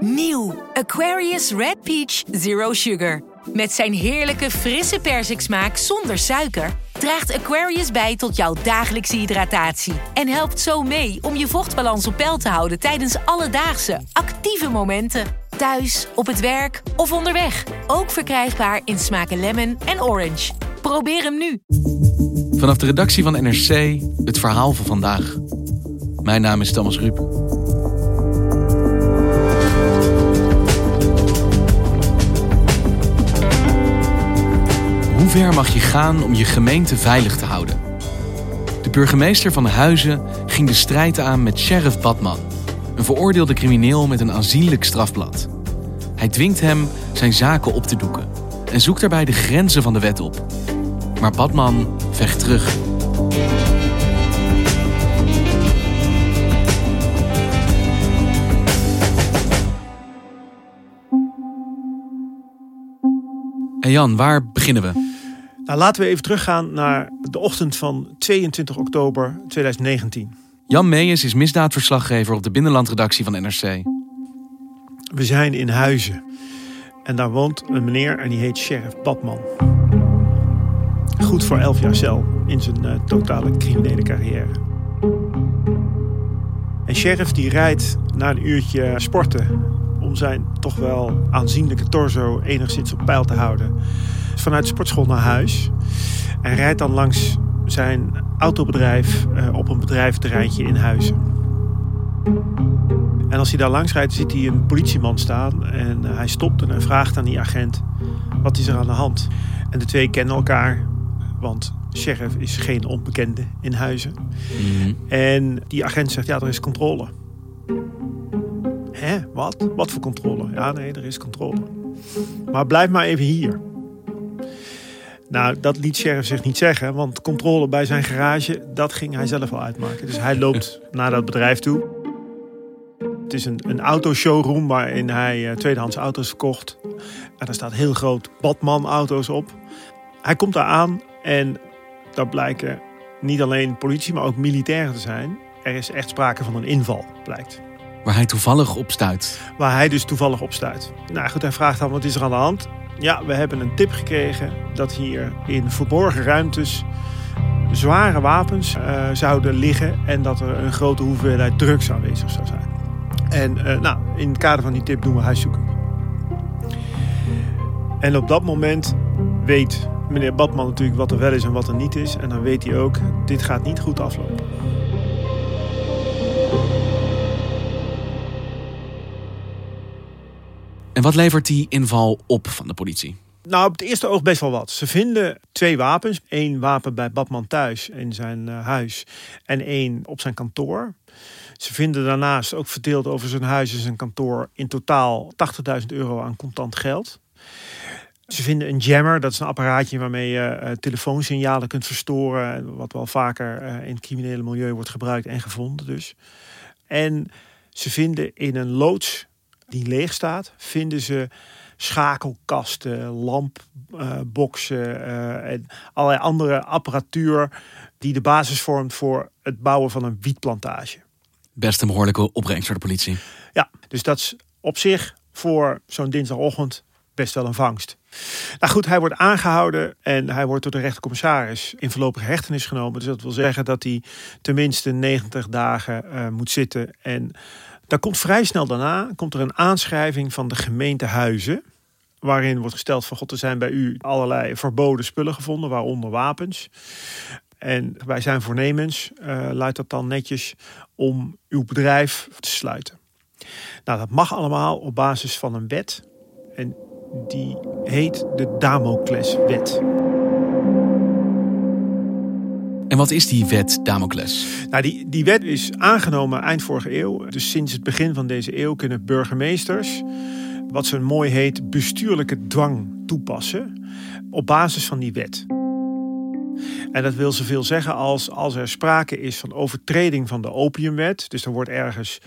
Nieuw Aquarius Red Peach Zero Sugar. Met zijn heerlijke frisse persiksmaak zonder suiker draagt Aquarius bij tot jouw dagelijkse hydratatie en helpt zo mee om je vochtbalans op peil te houden tijdens alledaagse actieve momenten. Thuis, op het werk of onderweg. Ook verkrijgbaar in smaken lemon en orange. Probeer hem nu. Vanaf de redactie van NRC het verhaal van vandaag. Mijn naam is Thomas Ruip. Ver mag je gaan om je gemeente veilig te houden? De burgemeester van Huizen ging de strijd aan met sheriff Badman, een veroordeelde crimineel met een aanzienlijk strafblad. Hij dwingt hem zijn zaken op te doeken en zoekt daarbij de grenzen van de wet op. Maar Badman vecht terug. En Jan, waar beginnen we? Nou, laten we even teruggaan naar de ochtend van 22 oktober 2019. Jan Meijers is misdaadverslaggever op de binnenlandredactie van NRC. We zijn in Huizen. En daar woont een meneer en die heet Sheriff Badman. Goed voor 11 jaar cel in zijn uh, totale criminele carrière. En Sheriff die rijdt na een uurtje sporten om zijn toch wel aanzienlijke torso enigszins op peil te houden vanuit de sportschool naar huis. En rijdt dan langs zijn autobedrijf uh, op een bedrijventerreintje in Huizen. En als hij daar langs rijdt, ziet hij een politieman staan. En uh, hij stopt en hij vraagt aan die agent: wat is er aan de hand? En de twee kennen elkaar, want sheriff is geen onbekende in Huizen. Mm En die agent zegt: ja, er is controle. Hè, wat? Wat voor controle? Ja, nee, er is controle. Maar blijf maar even hier. Nou, dat liet Sheriff zich niet zeggen, want controle bij zijn garage, dat ging hij zelf al uitmaken. Dus hij loopt naar dat bedrijf toe. Het is een, een autoshowroom waarin hij uh, tweedehands auto's verkocht. En daar staat heel groot Batman auto's op. Hij komt daar aan en daar blijken niet alleen politie, maar ook militairen te zijn. Er is echt sprake van een inval, blijkt. Waar hij toevallig op stuit. Waar hij dus toevallig op stuit. Nou goed, hij vraagt dan wat is er aan de hand. Ja, we hebben een tip gekregen dat hier in verborgen ruimtes zware wapens uh, zouden liggen en dat er een grote hoeveelheid drugs aanwezig zou zijn. En uh, nou, in het kader van die tip doen we huiszoeken. En op dat moment weet meneer Badman natuurlijk wat er wel is en wat er niet is. En dan weet hij ook, dit gaat niet goed aflopen. En wat levert die inval op van de politie? Nou, op het eerste oog best wel wat. Ze vinden twee wapens. Eén wapen bij Badman thuis in zijn uh, huis en één op zijn kantoor. Ze vinden daarnaast ook verdeeld over zijn huis en zijn kantoor in totaal 80.000 euro aan contant geld. Ze vinden een jammer, dat is een apparaatje waarmee je uh, telefoonsignalen kunt verstoren. Wat wel vaker uh, in het criminele milieu wordt gebruikt en gevonden dus. En ze vinden in een loods die leeg staat, vinden ze schakelkasten, lampboxen uh, en allerlei andere apparatuur die de basis vormt voor het bouwen van een wietplantage. Best een behoorlijke opbrengst voor de politie. Ja, dus dat is op zich voor zo'n dinsdagochtend best wel een vangst. Nou goed, hij wordt aangehouden en hij wordt door de rechtercommissaris in voorlopige hechtenis genomen. Dus dat wil zeggen dat hij tenminste 90 dagen uh, moet zitten. En daar komt vrij snel daarna komt er een aanschrijving van de gemeente Huizen. Waarin wordt gesteld van god, er zijn bij u allerlei verboden spullen gevonden, waaronder wapens. En bij zijn voornemens uh, luidt dat dan netjes om uw bedrijf te sluiten. Nou, dat mag allemaal op basis van een wet. En die heet de Damocleswet. En wat is die wet Damocles? Nou, die, die wet is aangenomen eind vorige eeuw. Dus sinds het begin van deze eeuw kunnen burgemeesters, wat zo mooi heet, bestuurlijke dwang toepassen op basis van die wet. En dat wil zoveel zeggen als als er sprake is van overtreding van de opiumwet. Dus er wordt ergens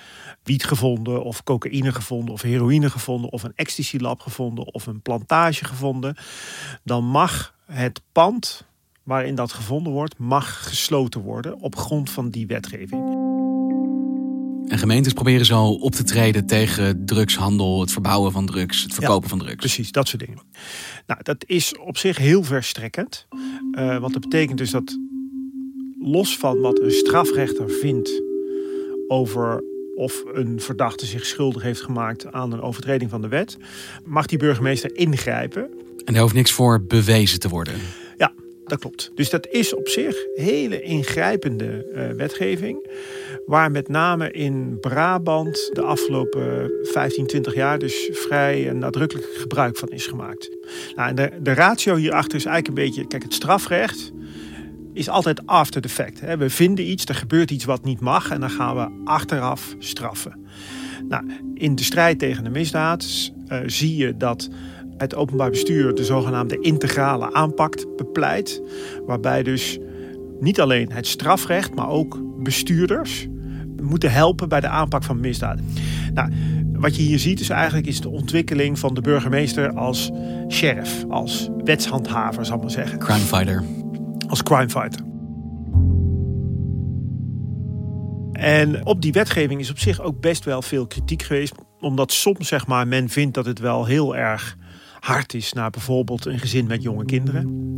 wiet gevonden, of cocaïne gevonden, of heroïne gevonden, of een ecstasy-lab gevonden, of een plantage gevonden. Dan mag het pand waarin dat gevonden wordt, mag gesloten worden op grond van die wetgeving. En gemeentes proberen zo op te treden tegen drugshandel, het verbouwen van drugs, het verkopen van drugs. Precies, dat soort dingen. Nou, dat is op zich heel verstrekkend. Uh, want dat betekent dus dat los van wat een strafrechter vindt over of een verdachte zich schuldig heeft gemaakt aan een overtreding van de wet, mag die burgemeester ingrijpen. En er hoeft niks voor bewezen te worden. Dat klopt. Dus dat is op zich hele ingrijpende uh, wetgeving. Waar met name in Brabant de afgelopen 15, 20 jaar dus vrij nadrukkelijk gebruik van is gemaakt. Nou, en de, de ratio hierachter is eigenlijk een beetje, kijk, het strafrecht is altijd after the fact. We vinden iets, er gebeurt iets wat niet mag en dan gaan we achteraf straffen. Nou, in de strijd tegen de misdaad uh, zie je dat het openbaar bestuur de zogenaamde integrale aanpak bepleit. Waarbij dus niet alleen het strafrecht, maar ook bestuurders moeten helpen bij de aanpak van misdaden. Nou, wat je hier ziet is eigenlijk is de ontwikkeling van de burgemeester als sheriff, als wetshandhaver, zal ik maar zeggen. Crime fighter. Als crime fighter. En op die wetgeving is op zich ook best wel veel kritiek geweest. Omdat soms zeg maar, men vindt dat het wel heel erg hard is naar bijvoorbeeld een gezin met jonge kinderen.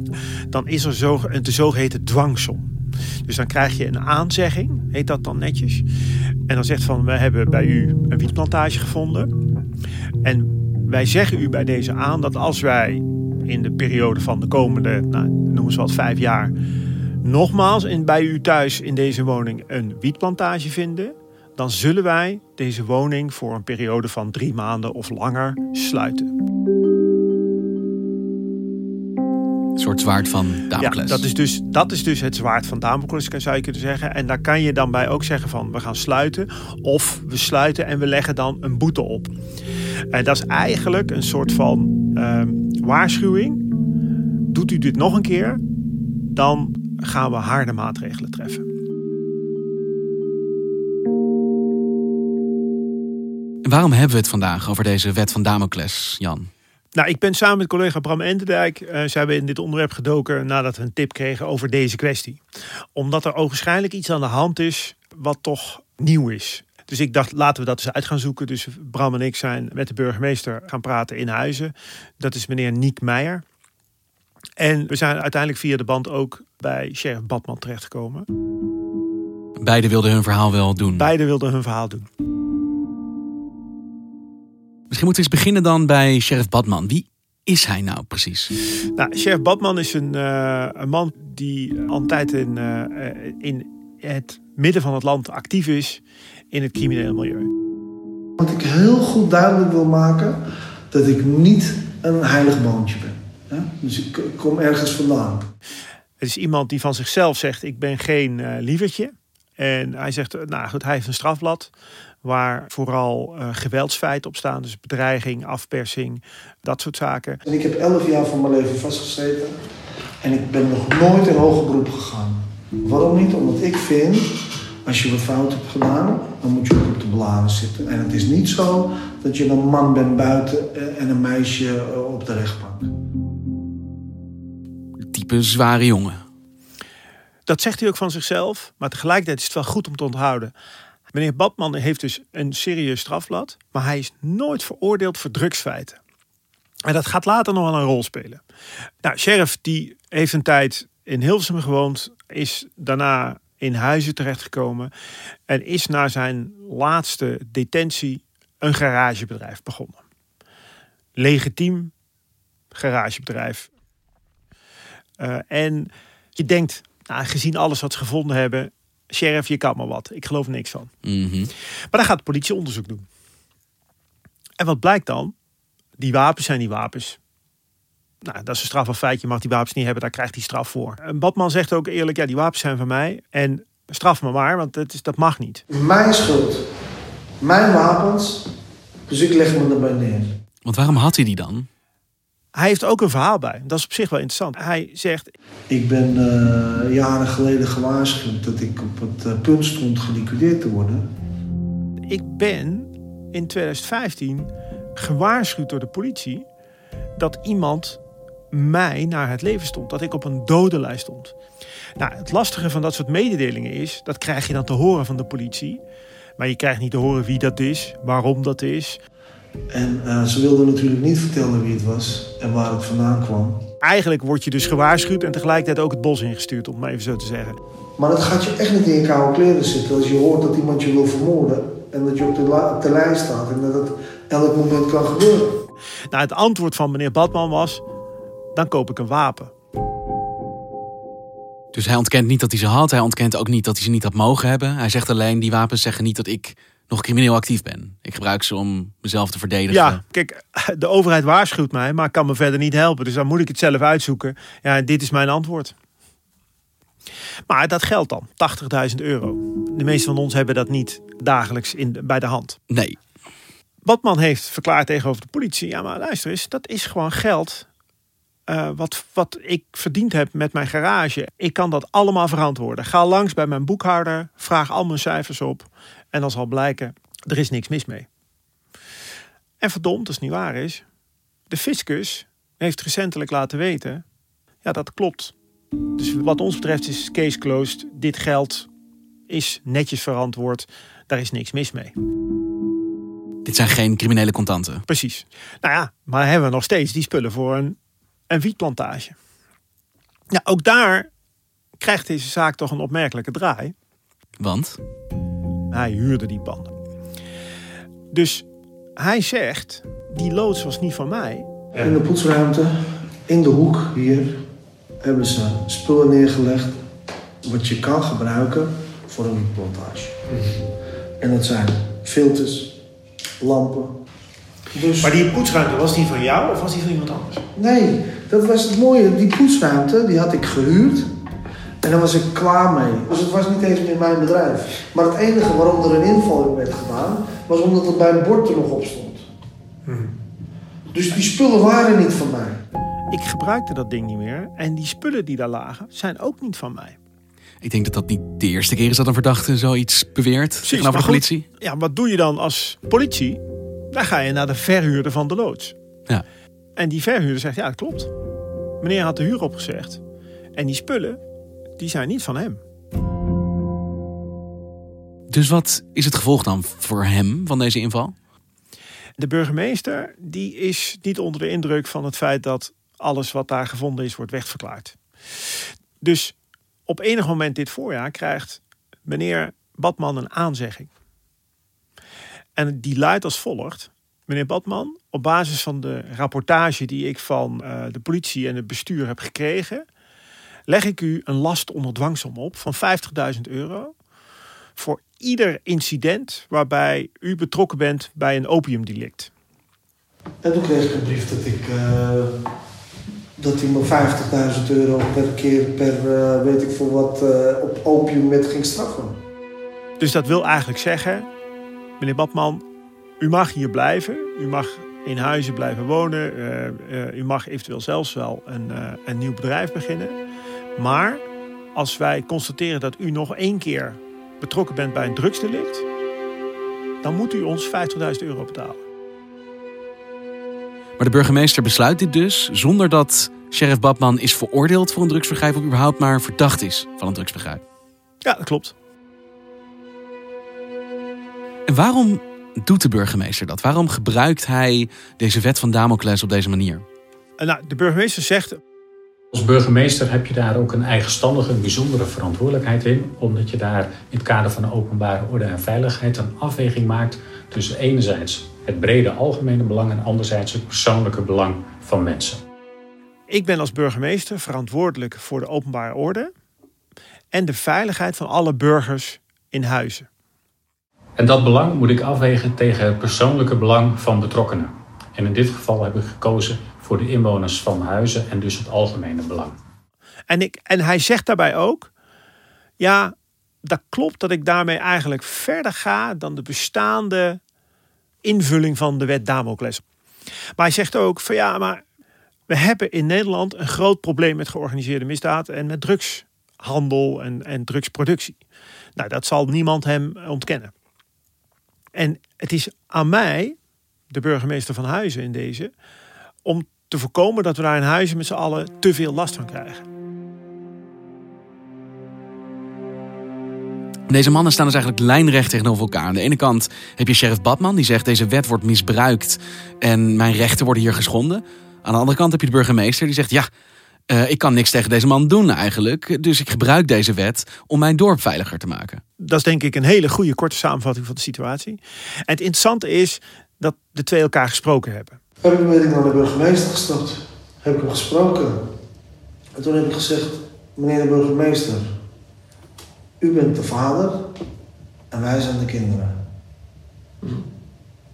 Dan is er zo, de zogeheten dwangsom. Dus dan krijg je een aanzegging, heet dat dan netjes. En dan zegt van, we hebben bij u een wietplantage gevonden. En wij zeggen u bij deze aan dat als wij in de periode van de komende, nou, noem ze wat, vijf jaar... nogmaals in, bij u thuis in deze woning een wietplantage vinden... dan zullen wij deze woning voor een periode van drie maanden of langer sluiten. Soort zwaard van Damocles. Ja, dat is, dus, dat is dus het zwaard van Damocles, zou je kunnen zeggen. En daar kan je dan bij ook zeggen van we gaan sluiten. Of we sluiten en we leggen dan een boete op. En dat is eigenlijk een soort van uh, waarschuwing. Doet u dit nog een keer, dan gaan we harde maatregelen treffen. Waarom hebben we het vandaag over deze wet van Damocles, Jan? Nou, ik ben samen met collega Bram Entendijk uh, zijn we in dit onderwerp gedoken nadat we een tip kregen over deze kwestie. Omdat er ogenschijnlijk iets aan de hand is wat toch nieuw is. Dus ik dacht, laten we dat eens uit gaan zoeken. Dus Bram en ik zijn met de burgemeester gaan praten in Huizen. Dat is meneer Niek Meijer. En we zijn uiteindelijk via de band ook bij sheriff Badman terechtgekomen. Beiden wilden hun verhaal wel doen. Beiden wilden hun verhaal doen. Misschien moeten we eens beginnen dan bij Sheriff Badman. Wie is hij nou precies? Nou, Sheriff Badman is een, uh, een man die altijd in, uh, in het midden van het land actief is in het criminele milieu. Wat ik heel goed duidelijk wil maken, dat ik niet een heilig boontje ben. Ja? Dus ik kom ergens vandaan. Het is iemand die van zichzelf zegt, ik ben geen uh, lievertje. En hij zegt, nou goed, hij heeft een strafblad waar vooral uh, geweldsfeiten op staan. Dus bedreiging, afpersing, dat soort zaken. En ik heb elf jaar van mijn leven vastgezeten en ik ben nog nooit in hoger beroep gegaan. Waarom niet? Omdat ik vind, als je wat fout hebt gedaan, dan moet je ook op de bladen zitten. En het is niet zo dat je een man bent buiten en een meisje op de rechtbank. Type zware jongen. Dat zegt hij ook van zichzelf, maar tegelijkertijd is het wel goed om te onthouden. Meneer Badman heeft dus een serieus strafblad, maar hij is nooit veroordeeld voor drugsfeiten. En dat gaat later nog wel een rol spelen. Nou, Sheriff die heeft een tijd in Hilversum gewoond, is daarna in Huizen terechtgekomen en is na zijn laatste detentie een garagebedrijf begonnen. Legitiem garagebedrijf. Uh, en je denkt, nou, gezien alles wat ze gevonden hebben, sheriff, je kan maar wat. Ik geloof niks van. Mhm. Maar dan gaat de politie onderzoek doen. En wat blijkt dan? Die wapens zijn die wapens. Nou, dat is een straf of feit. Je mag die wapens niet hebben, daar krijgt hij straf voor. En Badman zegt ook eerlijk, ja, die wapens zijn van mij. En straf me maar, want dat, is, dat mag niet. Mijn schuld. Mijn wapens. Dus ik leg me erbij neer. Want waarom had hij die dan? Hij heeft ook een verhaal bij. Dat is op zich wel interessant. Hij zegt, Ik ben eh, jaren geleden gewaarschuwd dat ik op het eh, punt stond geliquideerd te worden. ik ben in 2015 gewaarschuwd door de politie dat iemand mij naar het leven stond. Dat ik op een dodenlijst stond. Nou, het lastige van dat soort mededelingen is, dat krijg je dan te horen van de politie. Maar je krijgt niet te horen wie dat is, waarom dat is. En eh, ze wilden natuurlijk niet vertellen wie het was en waar het vandaan kwam. Eigenlijk word je dus gewaarschuwd en tegelijkertijd ook het bos ingestuurd, om het maar even zo te zeggen. Maar het gaat je echt niet in je koude kleren zitten als je hoort dat iemand je wil vermoorden. En dat je op de, op de lijst staat en dat het elk moment kan gebeuren. Nou, het antwoord van meneer Badman was, dan koop ik een wapen. Dus hij ontkent niet dat hij ze had. Hij ontkent ook niet dat hij ze niet had mogen hebben. Hij zegt alleen, die wapens zeggen niet dat ik nog crimineel actief ben. Ik gebruik ze om mezelf te verdedigen. Ja, kijk, de overheid waarschuwt mij, maar kan me verder niet helpen. Dus dan moet ik het zelf uitzoeken. Ja, en dit is mijn antwoord. Maar dat geldt dan, 80.000 euro. De meeste van ons hebben dat niet dagelijks in, bij de hand. Nee, Badman heeft verklaard tegenover de politie... ja, maar luister eens, dat is gewoon geld... eh, wat, wat ik verdiend heb met mijn garage. Ik kan dat allemaal verantwoorden. Ga langs bij mijn boekhouder, vraag al mijn cijfers op... en dan zal blijken, er is niks mis mee. En verdomd, als het niet waar is... de fiscus heeft recentelijk laten weten... ja, dat klopt. Dus wat ons betreft is case closed. Dit geld is netjes verantwoord. Daar is niks mis mee. dit zijn geen criminele contanten. Precies. Nou ja, maar hebben we nog steeds die spullen voor een, een wietplantage. Ja, ook daar krijgt deze zaak toch een opmerkelijke draai. Want, Hij huurde die panden. Dus hij zegt, die loods was niet van mij. In de poetsruimte, in de hoek hier, hebben ze spullen neergelegd wat je kan gebruiken voor een wietplantage. En dat zijn filters, lampen. Dus, Maar die poetsruimte, was die van jou of was die van iemand anders? nee, dat was het mooie. Die poetsruimte die had ik gehuurd. En daar was ik klaar mee. Dus het was niet eens meer mijn bedrijf. Maar het enige waarom er een inval in werd gedaan, was omdat het bij een bord er nog op stond. Dus die spullen waren niet van mij. Ik gebruikte dat ding niet meer. En die spullen die daar lagen, zijn ook niet van mij. ik denk dat dat niet de eerste keer is dat een verdachte zoiets beweert maar de goed. politie. Ja, wat doe je dan als politie? Dan ga je naar de verhuurder van de loods. Ja. En die verhuurder zegt, ja, dat klopt. Meneer had de huur opgezegd. En die spullen, die zijn niet van hem. Dus wat is het gevolg dan voor hem van deze inval? De burgemeester, die is niet onder de indruk van het feit dat alles wat daar gevonden is, wordt wegverklaard. Dus op enig moment dit voorjaar krijgt meneer Badman een aanzegging. En die luidt als volgt. Meneer Badman, op basis van de rapportage die ik van eh, de politie en het bestuur heb gekregen, leg ik u een last onder dwangsom op van 50.000 euro voor ieder incident waarbij u betrokken bent bij een opiumdelict. En toen kreeg ik een brief dat ik. eh, dat hij me 50.000 euro per keer per eh, weet ik veel wat eh, op opium met ging straffen. Dus dat wil eigenlijk zeggen, meneer Badman, u mag hier blijven. U mag in huizen blijven wonen. u mag eventueel zelfs wel een, een nieuw bedrijf beginnen. Maar als wij constateren dat u nog één keer betrokken bent bij een drugsdelict, dan moet u ons 50.000 euro betalen. Maar de burgemeester besluit dit dus zonder dat sheriff Badman is veroordeeld voor een drugsvergrijp of überhaupt maar verdacht is van een drugsvergrijp. Ja, dat klopt. En waarom doet de burgemeester dat? Waarom gebruikt hij deze wet van Damocles op deze manier? En nou, de burgemeester zegt, Als burgemeester heb je daar ook een eigenstandige, een bijzondere verantwoordelijkheid in, omdat je daar in het kader van de openbare orde en veiligheid een afweging maakt tussen enerzijds het brede algemene belang en anderzijds het persoonlijke belang van mensen. ik ben als burgemeester verantwoordelijk voor de openbare orde en de veiligheid van alle burgers in huizen. En dat belang moet ik afwegen tegen het persoonlijke belang van betrokkenen. En in dit geval heb ik gekozen voor de inwoners van Huizen en dus het algemene belang. En, ik, en hij zegt daarbij ook, ja, dat klopt dat ik daarmee eigenlijk verder ga dan de bestaande invulling van de wet Damocles. Maar hij zegt ook van ja, maar we hebben in Nederland een groot probleem met georganiseerde misdaad en met drugshandel en, en drugsproductie. Nou, dat zal niemand hem ontkennen. En het is aan mij, de burgemeester van Huizen in deze, om te voorkomen dat we daar in Huizen met z'n allen te veel last van krijgen. Deze mannen staan dus eigenlijk lijnrecht tegenover elkaar. Aan de ene kant heb je sheriff Badman die zegt deze wet wordt misbruikt en mijn rechten worden hier geschonden. Aan de andere kant heb je de burgemeester die zegt ja, uh, ik kan niks tegen deze man doen eigenlijk. Dus ik gebruik deze wet om mijn dorp veiliger te maken. Dat is denk ik een hele goede korte samenvatting van de situatie. En het interessante is dat de twee elkaar gesproken hebben. Heb ik ben ik naar de burgemeester gestapt. Heb ik hem gesproken. En toen heb ik gezegd, meneer de burgemeester, u bent de vader en wij zijn de kinderen.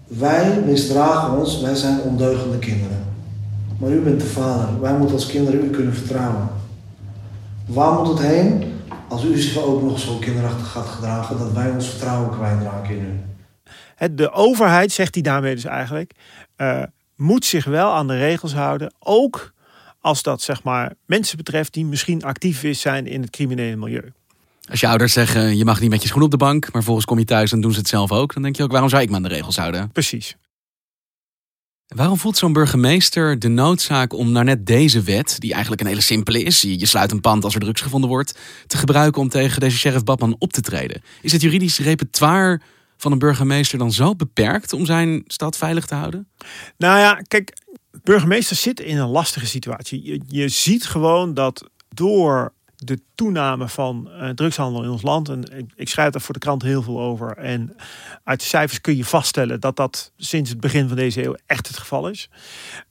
Wij misdragen ons, wij zijn ondeugende kinderen. Maar u bent de vader, wij moeten als kinderen u kunnen vertrouwen. Waar moet het heen als u zich ook nog zo kinderachtig gaat gedragen dat wij ons vertrouwen kwijtraken in u? De overheid, zegt hij daarmee dus eigenlijk, uh, moet zich wel aan de regels houden. Ook als dat zeg maar, mensen betreft die misschien actief zijn in het criminele milieu. Als je ouders zeggen, je mag niet met je schoen op de bank, maar volgens kom je thuis en doen ze het zelf ook, dan denk je ook, waarom zou ik me aan de regels houden? Precies. Waarom voelt zo'n burgemeester de noodzaak om naar net deze wet, die eigenlijk een hele simpele is, je sluit een pand als er drugs gevonden wordt, te gebruiken om tegen deze sheriff Badman op te treden? Is het juridisch repertoire van een burgemeester dan zo beperkt om zijn stad veilig te houden? Nou ja, kijk, burgemeesters zitten in een lastige situatie. Je, je ziet gewoon dat door de toename van uh, drugshandel in ons land. En ik, ik, schrijf daar voor de krant heel veel over. En uit de cijfers kun je vaststellen dat dat sinds het begin van deze eeuw echt het geval is.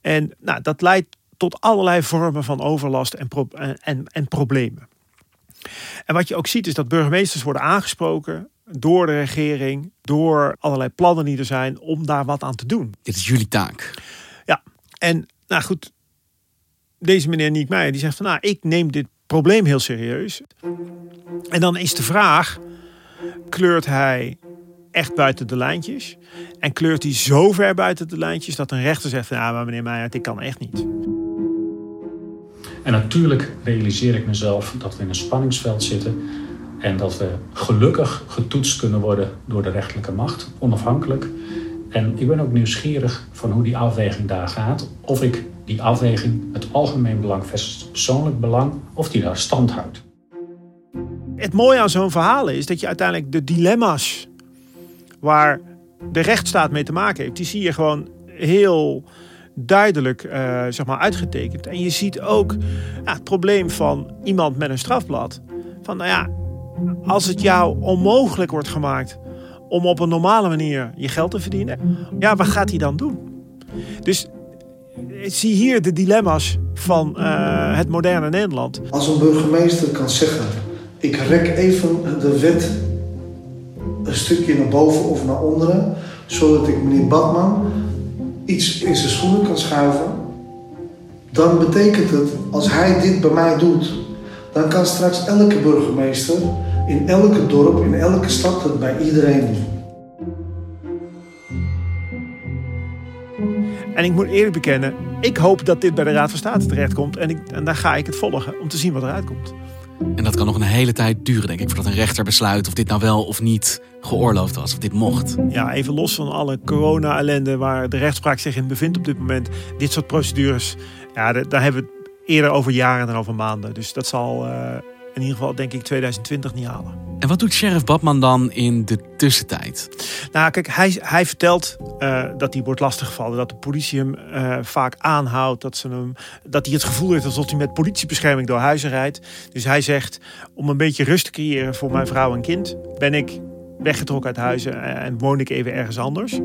En nou, dat leidt tot allerlei vormen van overlast en, en, en problemen. En wat je ook ziet is dat burgemeesters worden aangesproken door de regering, door allerlei plannen die er zijn om daar wat aan te doen. Dit is jullie taak. Ja, en nou goed, deze meneer Niek Meijer die zegt van nou, ik neem dit probleem heel serieus. En dan is de vraag: kleurt hij echt buiten de lijntjes? En kleurt hij zo ver buiten de lijntjes dat een rechter zegt: ja, maar meneer Meijer, dit kan echt niet. En natuurlijk realiseer ik mezelf dat we in een spanningsveld zitten en dat we gelukkig getoetst kunnen worden door de rechterlijke macht, onafhankelijk. En ik ben ook nieuwsgierig van hoe die afweging daar gaat. Of ik die afweging, het algemeen belang versus het persoonlijk belang, of die daar stand houdt. Het mooie aan zo'n verhaal is dat je uiteindelijk de dilemma's waar de rechtsstaat mee te maken heeft, die zie je gewoon heel duidelijk uh, zeg maar uitgetekend. En je ziet ook het probleem van iemand met een strafblad. Van nou ja, als het jou onmogelijk wordt gemaakt om op een normale manier je geld te verdienen, ja, wat gaat hij dan doen? Dus zie hier de dilemma's van uh, het moderne Nederland. Als een burgemeester kan zeggen: ik rek even de wet een stukje naar boven of naar onderen, zodat ik meneer Badman iets in zijn schoenen kan schuiven, dan betekent het als hij dit bij mij doet, dan kan straks elke burgemeester in elke dorp, in elke stad het bij iedereen. En ik moet eerlijk bekennen, ik hoop dat dit bij de Raad van State terechtkomt. En, ik, en daar ga ik het volgen om te zien wat eruit komt. En dat kan nog een hele tijd duren, denk ik, voordat een rechter besluit of dit nou wel of niet geoorloofd was, of dit mocht. Ja, even los van alle corona-ellende waar de rechtspraak zich in bevindt op dit moment. Dit soort procedures, ja, daar hebben we het eerder over jaren en over maanden. Dus dat zal uh, in ieder geval, denk ik, 2020 niet halen. En wat doet sheriff Badman dan in de tussentijd? Nou, kijk, hij, hij vertelt uh, dat hij wordt lastiggevallen. Dat de politie hem uh, vaak aanhoudt. Dat, ze hem, dat hij het gevoel heeft alsof hij met politiebescherming door huizen rijdt. Dus hij zegt, om een beetje rust te creëren voor mijn vrouw en kind... ben ik weggetrokken uit huizen en woon ik even ergens anders.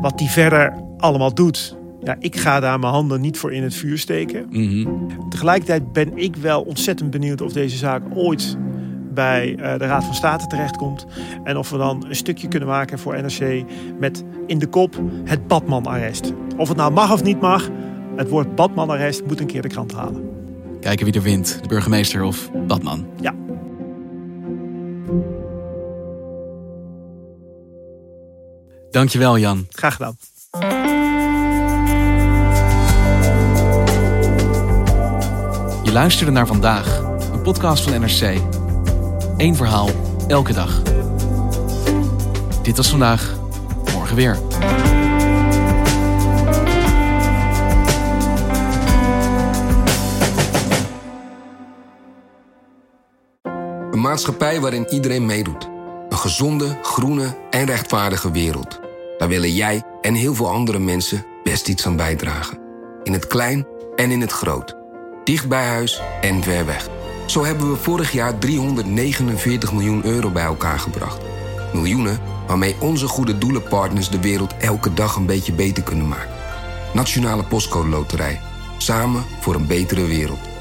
Wat hij verder allemaal doet, ja, ik ga daar mijn handen niet voor in het vuur steken. Mhm. Tegelijkertijd ben ik wel ontzettend benieuwd of deze zaak ooit bij uh, de Raad van State terechtkomt. En of we dan een stukje kunnen maken voor NRC met in de kop het Badman-arrest. Of het nou mag of niet mag, Het woord Badmanarrest moet een keer de krant halen. Kijken wie er wint, de burgemeester of Badman. Ja. Dankjewel, Jan. Graag gedaan. Je luisterde naar vandaag, een podcast van NRC. Eén verhaal, elke dag. Dit was vandaag, morgen weer. Een maatschappij waarin iedereen meedoet. Een gezonde, groene en rechtvaardige wereld. Daar willen jij en heel veel andere mensen best iets aan bijdragen. In het klein en in het groot. Dicht bij huis en ver weg. Zo hebben we vorig jaar 349 miljoen euro bij elkaar gebracht. Miljoenen waarmee onze goede doelenpartners de wereld elke dag een beetje beter kunnen maken. Nationale Postcode Loterij. Samen voor een betere wereld.